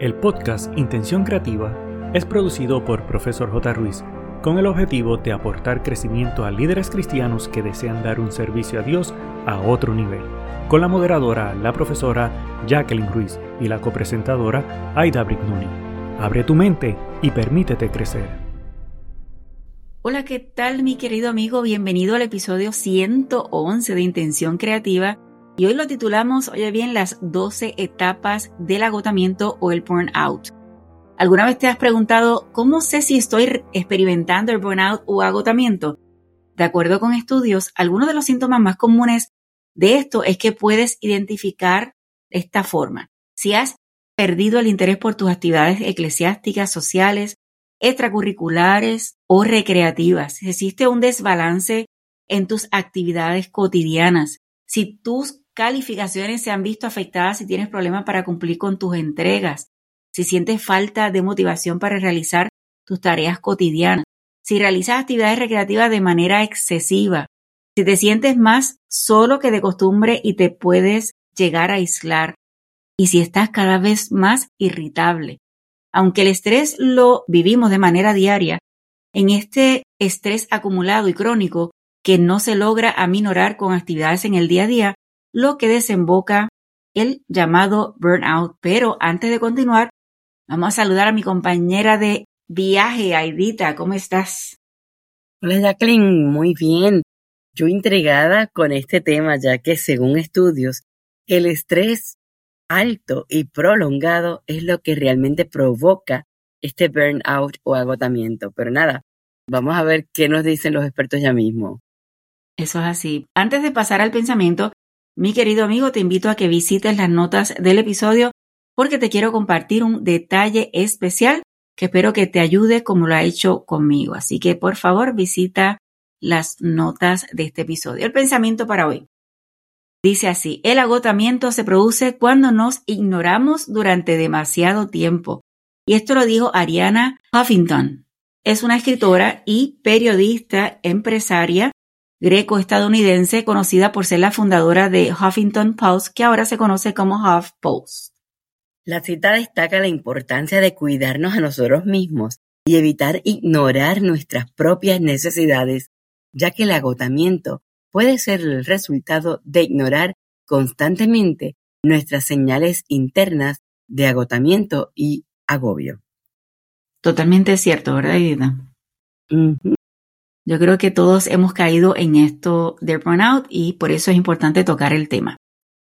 El podcast Intención Creativa es producido por Profesor J. Ruiz con el objetivo de aportar crecimiento a líderes cristianos que desean dar un servicio a Dios a otro nivel, con la moderadora, la profesora Jacqueline Ruiz y la copresentadora Aida Brignoni. Abre tu mente y permítete crecer. Hola, ¿qué tal mi querido amigo? Bienvenido al episodio 111 de Intención Creativa y hoy lo titulamos, oye bien, las 12 etapas del agotamiento o el burnout. ¿Alguna vez te has preguntado cómo sé si estoy experimentando el burnout o agotamiento? De acuerdo con estudios, algunos de los síntomas más comunes de esto es que puedes identificar esta forma. Si has perdido el interés por tus actividades eclesiásticas, sociales, extracurriculares o recreativas, existe un desbalance en tus actividades cotidianas, si tus calificaciones se han visto afectadas si tienes problemas para cumplir con tus entregas, si sientes falta de motivación para realizar tus tareas cotidianas, si realizas actividades recreativas de manera excesiva, si te sientes más solo que de costumbre y te puedes llegar a aislar, y si estás cada vez más irritable. Aunque el estrés lo vivimos de manera diaria, en este estrés acumulado y crónico que no se logra aminorar con actividades en el día a día, lo que desemboca el llamado burnout. Pero antes de continuar, vamos a saludar a mi compañera de viaje, Aidita. ¿Cómo estás? Hola Jacqueline, muy bien. Yo intrigada con este tema, ya que según estudios, el estrés alto y prolongado es lo que realmente provoca este burnout o agotamiento. Pero nada, vamos a ver qué nos dicen los expertos ya mismo. Eso es así. Antes de pasar al pensamiento, mi querido amigo, te invito a que visites las notas del episodio porque te quiero compartir un detalle especial que espero que te ayude como lo ha hecho conmigo. Así que por favor visita las notas de este episodio. El pensamiento para hoy. Dice así, el agotamiento se produce cuando nos ignoramos durante demasiado tiempo. Y esto lo dijo Ariana Huffington. Es una escritora y periodista empresaria greco-estadounidense conocida por ser la fundadora de Huffington Post, que ahora se conoce como HuffPost. La cita destaca la importancia de cuidarnos a nosotros mismos y evitar ignorar nuestras propias necesidades, ya que el agotamiento puede ser el resultado de ignorar constantemente nuestras señales internas de agotamiento y agobio. Totalmente cierto, ¿verdad, Edita? Yo creo que todos hemos caído en esto del burnout y por eso es importante tocar el tema.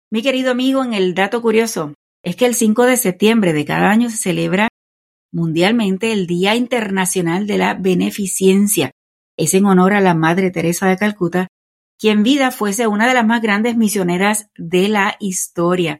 Mi querido amigo, en el dato curioso es que el 5 de septiembre de cada año se celebra mundialmente el Día Internacional de la Beneficencia. Es en honor a la Madre Teresa de Calcuta, quien vida fuese una de las más grandes misioneras de la historia.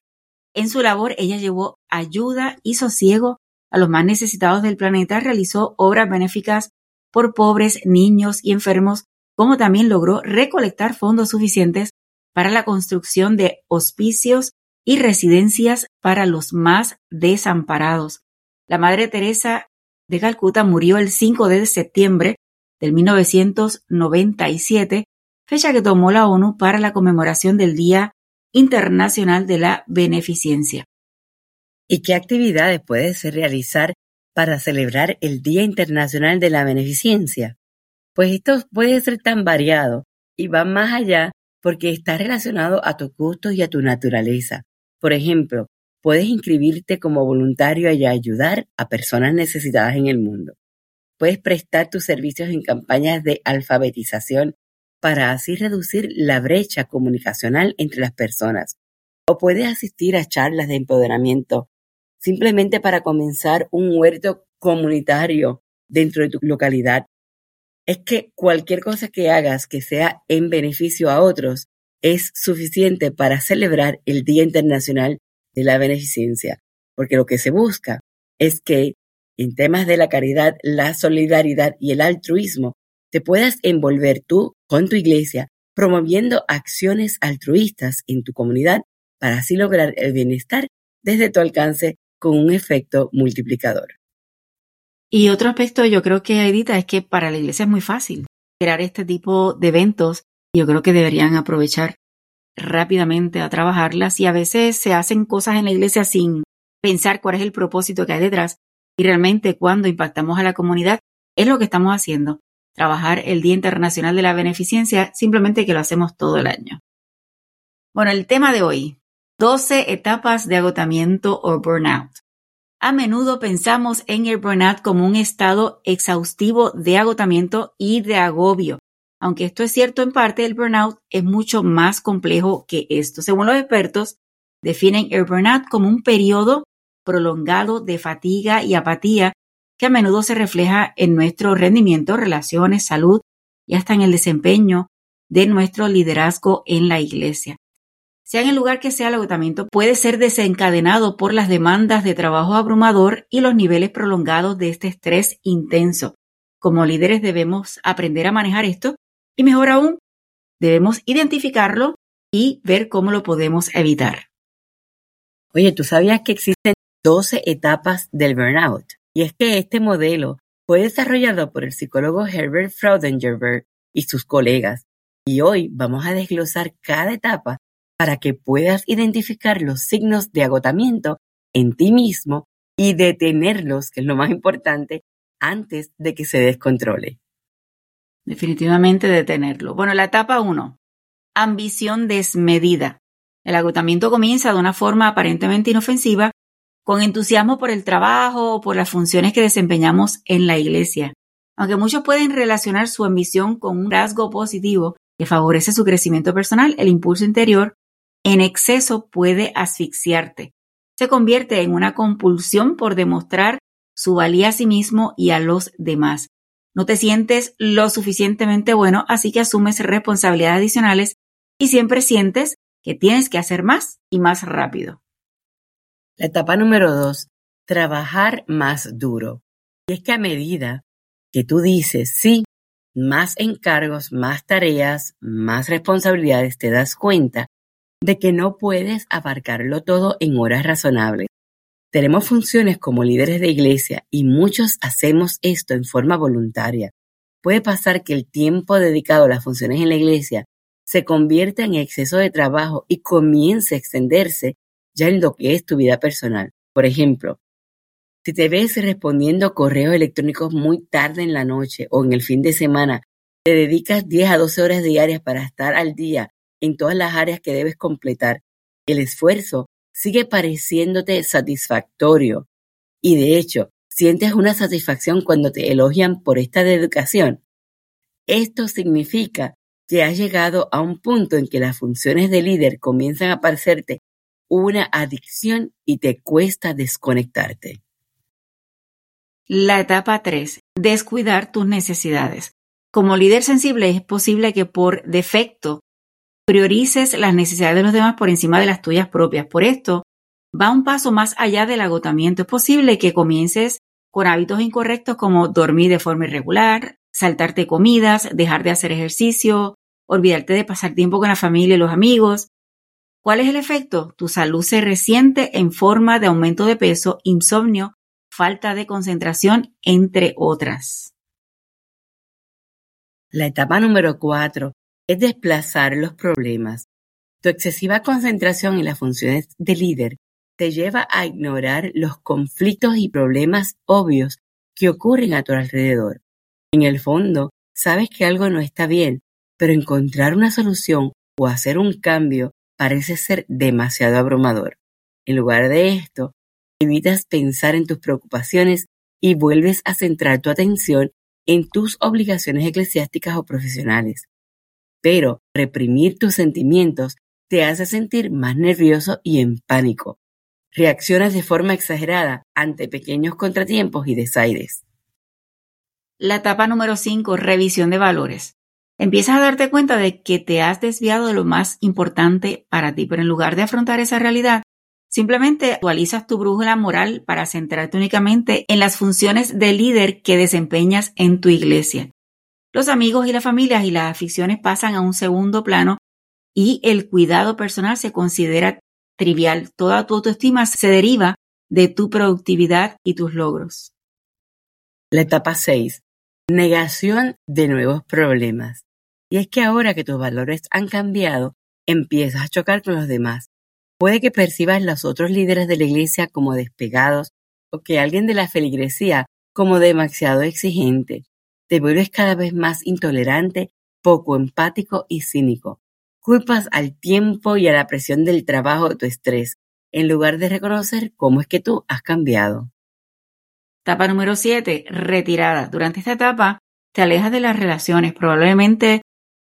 En su labor ella llevó ayuda y sosiego a los más necesitados del planeta, realizó obras benéficas por pobres, niños y enfermos, como también logró recolectar fondos suficientes para la construcción de hospicios y residencias para los más desamparados. La Madre Teresa de Calcuta murió el 5 de septiembre del 1997, fecha que tomó la ONU para la conmemoración del Día Internacional de la Beneficencia. ¿Y qué actividades puede realizar para celebrar el Día Internacional de la Beneficencia? Pues esto puede ser tan variado y va más allá porque está relacionado a tus gustos y a tu naturaleza. Por ejemplo, puedes inscribirte como voluntario y ayudar a personas necesitadas en el mundo. Puedes prestar tus servicios en campañas de alfabetización para así reducir la brecha comunicacional entre las personas. O puedes asistir a charlas de empoderamiento simplemente para comenzar un huerto comunitario dentro de tu localidad. Es que cualquier cosa que hagas que sea en beneficio a otros es suficiente para celebrar el Día Internacional de la Beneficencia, porque lo que se busca es que en temas de la caridad, la solidaridad y el altruismo te puedas envolver tú con tu iglesia promoviendo acciones altruistas en tu comunidad para así lograr el bienestar desde tu alcance con un efecto multiplicador. Y otro aspecto yo creo que Edita es que para la iglesia es muy fácil crear este tipo de eventos. Yo creo que deberían aprovechar rápidamente a trabajarlas y a veces se hacen cosas en la iglesia sin pensar cuál es el propósito que hay detrás y realmente cuando impactamos a la comunidad es lo que estamos haciendo. Trabajar el Día Internacional de la Beneficencia, simplemente que lo hacemos todo el año. Bueno, el tema de hoy, 12 etapas de agotamiento o burnout. A menudo pensamos en el burnout como un estado exhaustivo de agotamiento y de agobio. Aunque esto es cierto en parte, el burnout es mucho más complejo que esto. Según los expertos, definen el burnout como un periodo prolongado de fatiga y apatía que a menudo se refleja en nuestro rendimiento, relaciones, salud y hasta en el desempeño de nuestro liderazgo en la iglesia. Sea en el lugar que sea el agotamiento, puede ser desencadenado por las demandas de trabajo abrumador y los niveles prolongados de este estrés intenso. Como líderes debemos aprender a manejar esto y mejor aún, debemos identificarlo y ver cómo lo podemos evitar. Oye, ¿tú sabías que existen 12 etapas del burnout? Y es que este modelo fue desarrollado por el psicólogo Herbert Fraudengerberg y sus colegas. Y hoy vamos a desglosar cada etapa para que puedas identificar los signos de agotamiento en ti mismo y detenerlos, que es lo más importante, antes de que se descontrole. Definitivamente detenerlo. Bueno, la etapa 1. Ambición desmedida. El agotamiento comienza de una forma aparentemente inofensiva, con entusiasmo por el trabajo o por las funciones que desempeñamos en la iglesia. Aunque muchos pueden relacionar su ambición con un rasgo positivo que favorece su crecimiento personal, el impulso interior en exceso puede asfixiarte. Se convierte en una compulsión por demostrar su valía a sí mismo y a los demás. No te sientes lo suficientemente bueno, así que asumes responsabilidades adicionales y siempre sientes que tienes que hacer más y más rápido. La etapa número dos, trabajar más duro. Y es que a medida que tú dices sí, más encargos, más tareas, más responsabilidades, te das cuenta de que no puedes abarcarlo todo en horas razonables. Tenemos funciones como líderes de iglesia y muchos hacemos esto en forma voluntaria. Puede pasar que el tiempo dedicado a las funciones en la iglesia se convierta en exceso de trabajo y comience a extenderse ya en lo que es tu vida personal. Por ejemplo, si te ves respondiendo correos electrónicos muy tarde en la noche o en el fin de semana, te dedicas 10 a 12 horas diarias para estar al día en todas las áreas que debes completar. El esfuerzo sigue pareciéndote satisfactorio y de hecho sientes una satisfacción cuando te elogian por esta dedicación. Esto significa que has llegado a un punto en que las funciones de líder comienzan a parecerte una adicción y te cuesta desconectarte. La etapa 3. Descuidar tus necesidades. Como líder sensible es posible que por defecto priorices las necesidades de los demás por encima de las tuyas propias. Por esto, va un paso más allá del agotamiento. Es posible que comiences con hábitos incorrectos como dormir de forma irregular, saltarte comidas, dejar de hacer ejercicio, olvidarte de pasar tiempo con la familia y los amigos. ¿Cuál es el efecto? Tu salud se resiente en forma de aumento de peso, insomnio, falta de concentración, entre otras. La etapa número cuatro es desplazar los problemas. Tu excesiva concentración en las funciones de líder te lleva a ignorar los conflictos y problemas obvios que ocurren a tu alrededor. En el fondo, sabes que algo no está bien, pero encontrar una solución o hacer un cambio parece ser demasiado abrumador. En lugar de esto, evitas pensar en tus preocupaciones y vuelves a centrar tu atención en tus obligaciones eclesiásticas o profesionales pero reprimir tus sentimientos te hace sentir más nervioso y en pánico. Reaccionas de forma exagerada ante pequeños contratiempos y desaires. La etapa número 5, revisión de valores. Empiezas a darte cuenta de que te has desviado de lo más importante para ti, pero en lugar de afrontar esa realidad, simplemente actualizas tu brújula moral para centrarte únicamente en las funciones de líder que desempeñas en tu iglesia. Los amigos y las familias y las aficiones pasan a un segundo plano y el cuidado personal se considera trivial. Toda tu autoestima se deriva de tu productividad y tus logros. La etapa 6. Negación de nuevos problemas. Y es que ahora que tus valores han cambiado, empiezas a chocar con los demás. Puede que percibas los otros líderes de la iglesia como despegados o que alguien de la feligresía como demasiado exigente. Te vuelves cada vez más intolerante, poco empático y cínico. Culpas al tiempo y a la presión del trabajo de tu estrés, en lugar de reconocer cómo es que tú has cambiado. Etapa número 7. Retirada. Durante esta etapa te alejas de las relaciones. Probablemente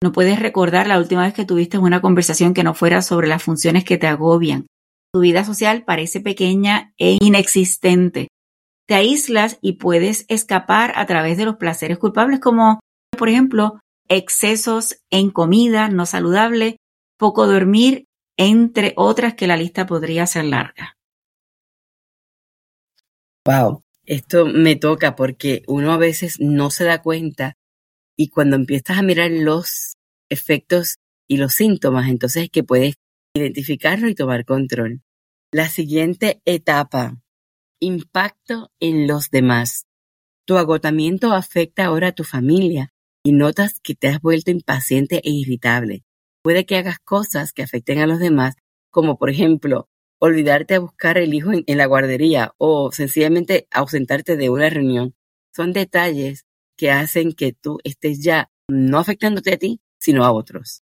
no puedes recordar la última vez que tuviste una conversación que no fuera sobre las funciones que te agobian. Tu vida social parece pequeña e inexistente. Te aíslas y puedes escapar a través de los placeres culpables como, por ejemplo, excesos en comida no saludable, poco dormir, entre otras que la lista podría ser larga. Wow, esto me toca porque uno a veces no se da cuenta y cuando empiezas a mirar los efectos y los síntomas, entonces es que puedes identificarlo y tomar control. La siguiente etapa, impacto en los demás. Tu agotamiento afecta ahora a tu familia y notas que te has vuelto impaciente e irritable. Puede que hagas cosas que afecten a los demás, como por ejemplo, olvidarte a buscar el hijo en, en la guardería o sencillamente ausentarte de una reunión. Son detalles que hacen que tú estés ya no afectándote a ti, sino a otros.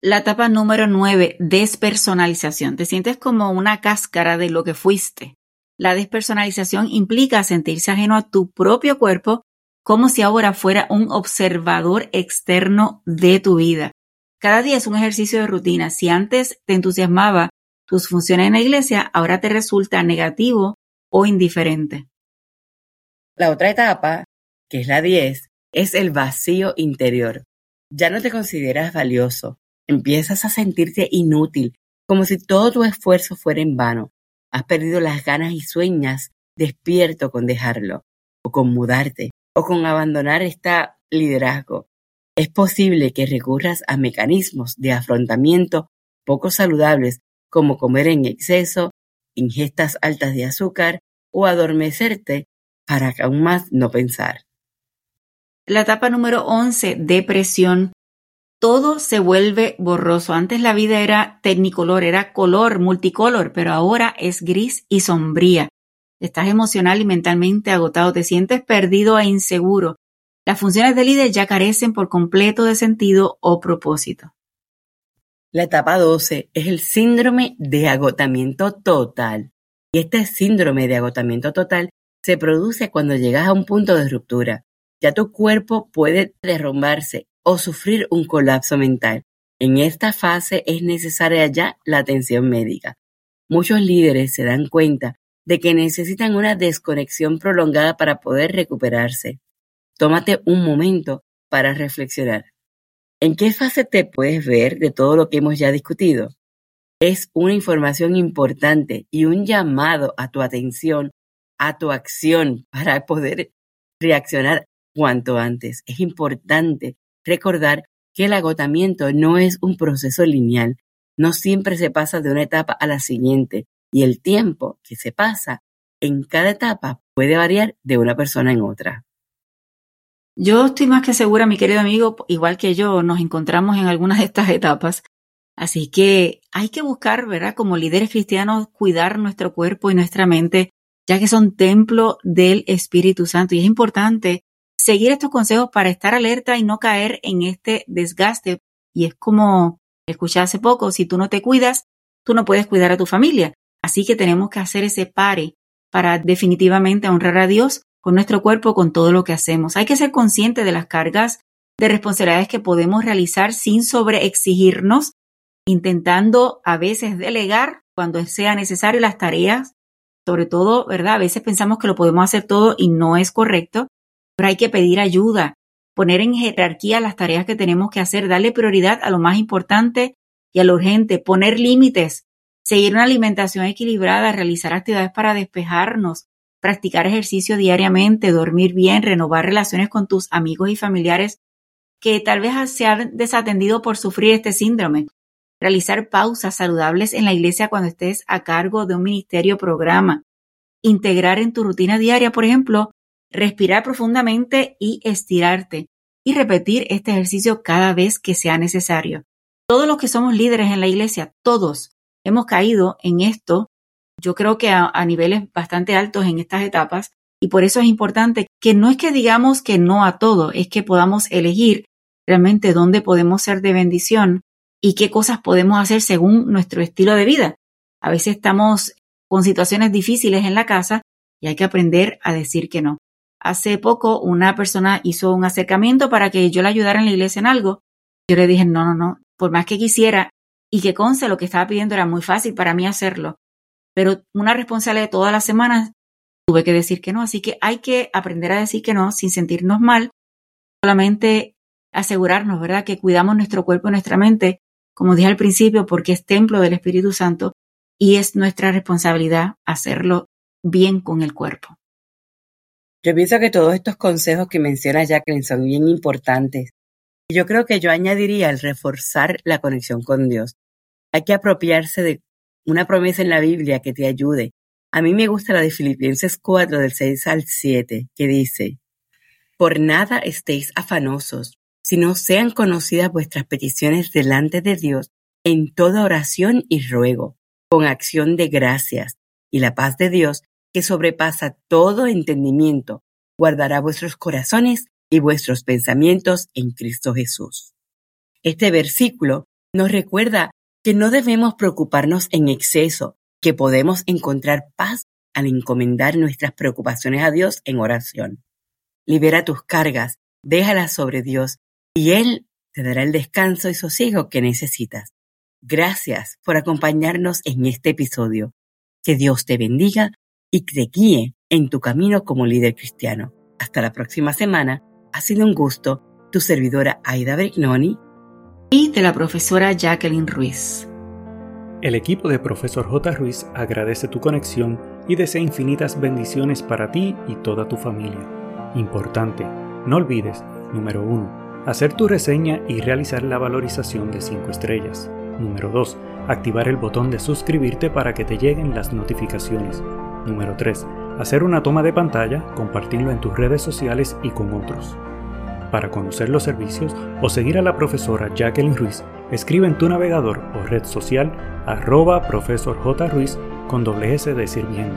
La etapa número 9, despersonalización. Te sientes como una cáscara de lo que fuiste. La despersonalización implica sentirse ajeno a tu propio cuerpo como si ahora fuera un observador externo de tu vida. Cada día es un ejercicio de rutina. Si antes te entusiasmaba tus funciones en la iglesia, ahora te resulta negativo o indiferente. La otra etapa, que es la 10, es el vacío interior. Ya no te consideras valioso, empiezas a sentirte inútil, como si todo tu esfuerzo fuera en vano. Has perdido las ganas y sueñas despierto con dejarlo, o con mudarte, o con abandonar este liderazgo. Es posible que recurras a mecanismos de afrontamiento poco saludables como comer en exceso, ingestas altas de azúcar o adormecerte para aún más no pensar. La etapa número 11, depresión. Todo se vuelve borroso. Antes la vida era tecnicolor, era color, multicolor, pero ahora es gris y sombría. Estás emocional y mentalmente agotado, te sientes perdido e inseguro. Las funciones de líder ya carecen por completo de sentido o propósito. La etapa 12 es el síndrome de agotamiento total. Y este síndrome de agotamiento total se produce cuando llegas a un punto de ruptura ya tu cuerpo puede derrumbarse o sufrir un colapso mental. En esta fase es necesaria ya la atención médica. Muchos líderes se dan cuenta de que necesitan una desconexión prolongada para poder recuperarse. Tómate un momento para reflexionar. ¿En qué fase te puedes ver de todo lo que hemos ya discutido? Es una información importante y un llamado a tu atención, a tu acción para poder reaccionar cuanto antes. Es importante recordar que el agotamiento no es un proceso lineal, no siempre se pasa de una etapa a la siguiente y el tiempo que se pasa en cada etapa puede variar de una persona en otra. Yo estoy más que segura, mi querido amigo, igual que yo, nos encontramos en algunas de estas etapas. Así que hay que buscar, ¿verdad? Como líderes cristianos, cuidar nuestro cuerpo y nuestra mente, ya que son templo del Espíritu Santo. Y es importante seguir estos consejos para estar alerta y no caer en este desgaste. Y es como escuché hace poco, si tú no te cuidas, tú no puedes cuidar a tu familia. Así que tenemos que hacer ese pare para definitivamente honrar a Dios con nuestro cuerpo, con todo lo que hacemos. Hay que ser consciente de las cargas de responsabilidades que podemos realizar sin sobreexigirnos, intentando a veces delegar cuando sea necesario las tareas, sobre todo, ¿verdad? A veces pensamos que lo podemos hacer todo y no es correcto hay que pedir ayuda, poner en jerarquía las tareas que tenemos que hacer, darle prioridad a lo más importante y a lo urgente, poner límites, seguir una alimentación equilibrada, realizar actividades para despejarnos, practicar ejercicio diariamente, dormir bien, renovar relaciones con tus amigos y familiares que tal vez se han desatendido por sufrir este síndrome. Realizar pausas saludables en la iglesia cuando estés a cargo de un ministerio o programa. Integrar en tu rutina diaria, por ejemplo, respirar profundamente y estirarte y repetir este ejercicio cada vez que sea necesario. Todos los que somos líderes en la iglesia, todos hemos caído en esto, yo creo que a, niveles bastante altos en estas etapas, y por eso es importante que no es que digamos que no a todo, es que podamos elegir realmente dónde podemos ser de bendición y qué cosas podemos hacer según nuestro estilo de vida. A veces estamos con situaciones difíciles en la casa y hay que aprender a decir que no. Hace poco una persona hizo un acercamiento para que yo le ayudara en la iglesia en algo. Yo le dije, no, no, no, por más que quisiera y que conce lo que estaba pidiendo era muy fácil para mí hacerlo. Pero una responsabilidad de todas las semanas tuve que decir que no. Así que hay que aprender a decir que no sin sentirnos mal. Solamente asegurarnos, ¿verdad?, que cuidamos nuestro cuerpo y nuestra mente, como dije al principio, porque es templo del Espíritu Santo y es nuestra responsabilidad hacerlo bien con el cuerpo. Yo pienso que todos estos consejos que menciona Jacqueline son bien importantes. Yo creo que yo añadiría el reforzar la conexión con Dios. Hay que apropiarse de una promesa en la Biblia que te ayude a mí me gusta la de Filipenses 4 del 6 al 7, que dice, Por nada estéis afanosos, sino sean conocidas vuestras peticiones delante de Dios en toda oración y ruego, con acción de gracias, y la paz de Dios, que sobrepasa todo entendimiento, guardará vuestros corazones y vuestros pensamientos en Cristo Jesús. Este versículo nos recuerda que no debemos preocuparnos en exceso que podemos encontrar paz al encomendar nuestras preocupaciones a Dios en oración. Libera tus cargas, déjalas sobre Dios y Él te dará el descanso y sosiego que necesitas. Gracias por acompañarnos en este episodio. Que Dios te bendiga y te guíe en tu camino como líder cristiano. Hasta la próxima semana. Ha sido un gusto. Tu servidora Aida Brignoni y de la profesora Jacqueline Ruiz. El equipo de Profesor J. Ruiz agradece tu conexión y desea infinitas bendiciones para ti y toda tu familia. Importante, no olvides, número 1, hacer tu reseña y realizar la valorización de 5 estrellas. Número 2, activar el botón de suscribirte para que te lleguen las notificaciones. Número 3, hacer una toma de pantalla, compartirlo en tus redes sociales y con otros. Para conocer los servicios o seguir a la profesora Jacqueline Ruiz, escribe en tu navegador o red social arroba profesor J. Ruiz con doble S de sirviendo.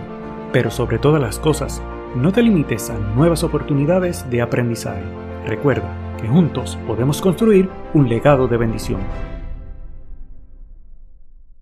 Pero sobre todas las cosas, no te limites a nuevas oportunidades de aprendizaje. Recuerda que juntos podemos construir un legado de bendición.